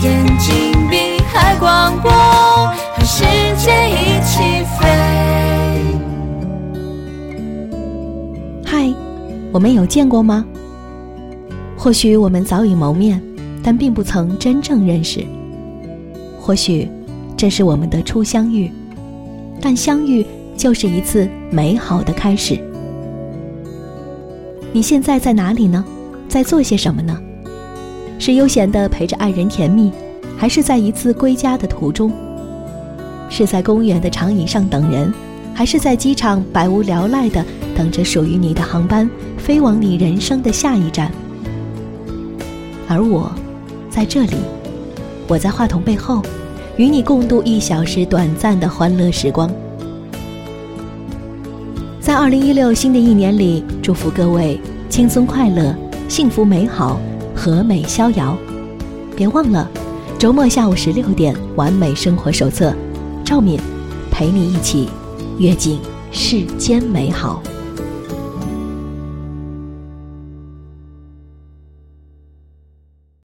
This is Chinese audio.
眼睛比海广阔和世界一起飞。嗨我们有见过吗？或许我们早已谋面但并不曾真正认识。或许这是我们的初相遇但相遇就是一次美好的开始。你现在在哪里呢？在做些什么呢？是悠闲的陪着爱人甜蜜，还是在一次归家的途中？是在公园的长椅上等人，还是在机场百无聊赖的等着属于你的航班飞往你人生的下一站？而我，在这里，我在话筒背后，与你共度一小时短暂的欢乐时光。在二零一六新的一年里，祝福各位轻松快乐、幸福美好、和美逍遥。别忘了，周末下午十六点，《完美生活手册》，赵敏陪你一起阅尽世间美好。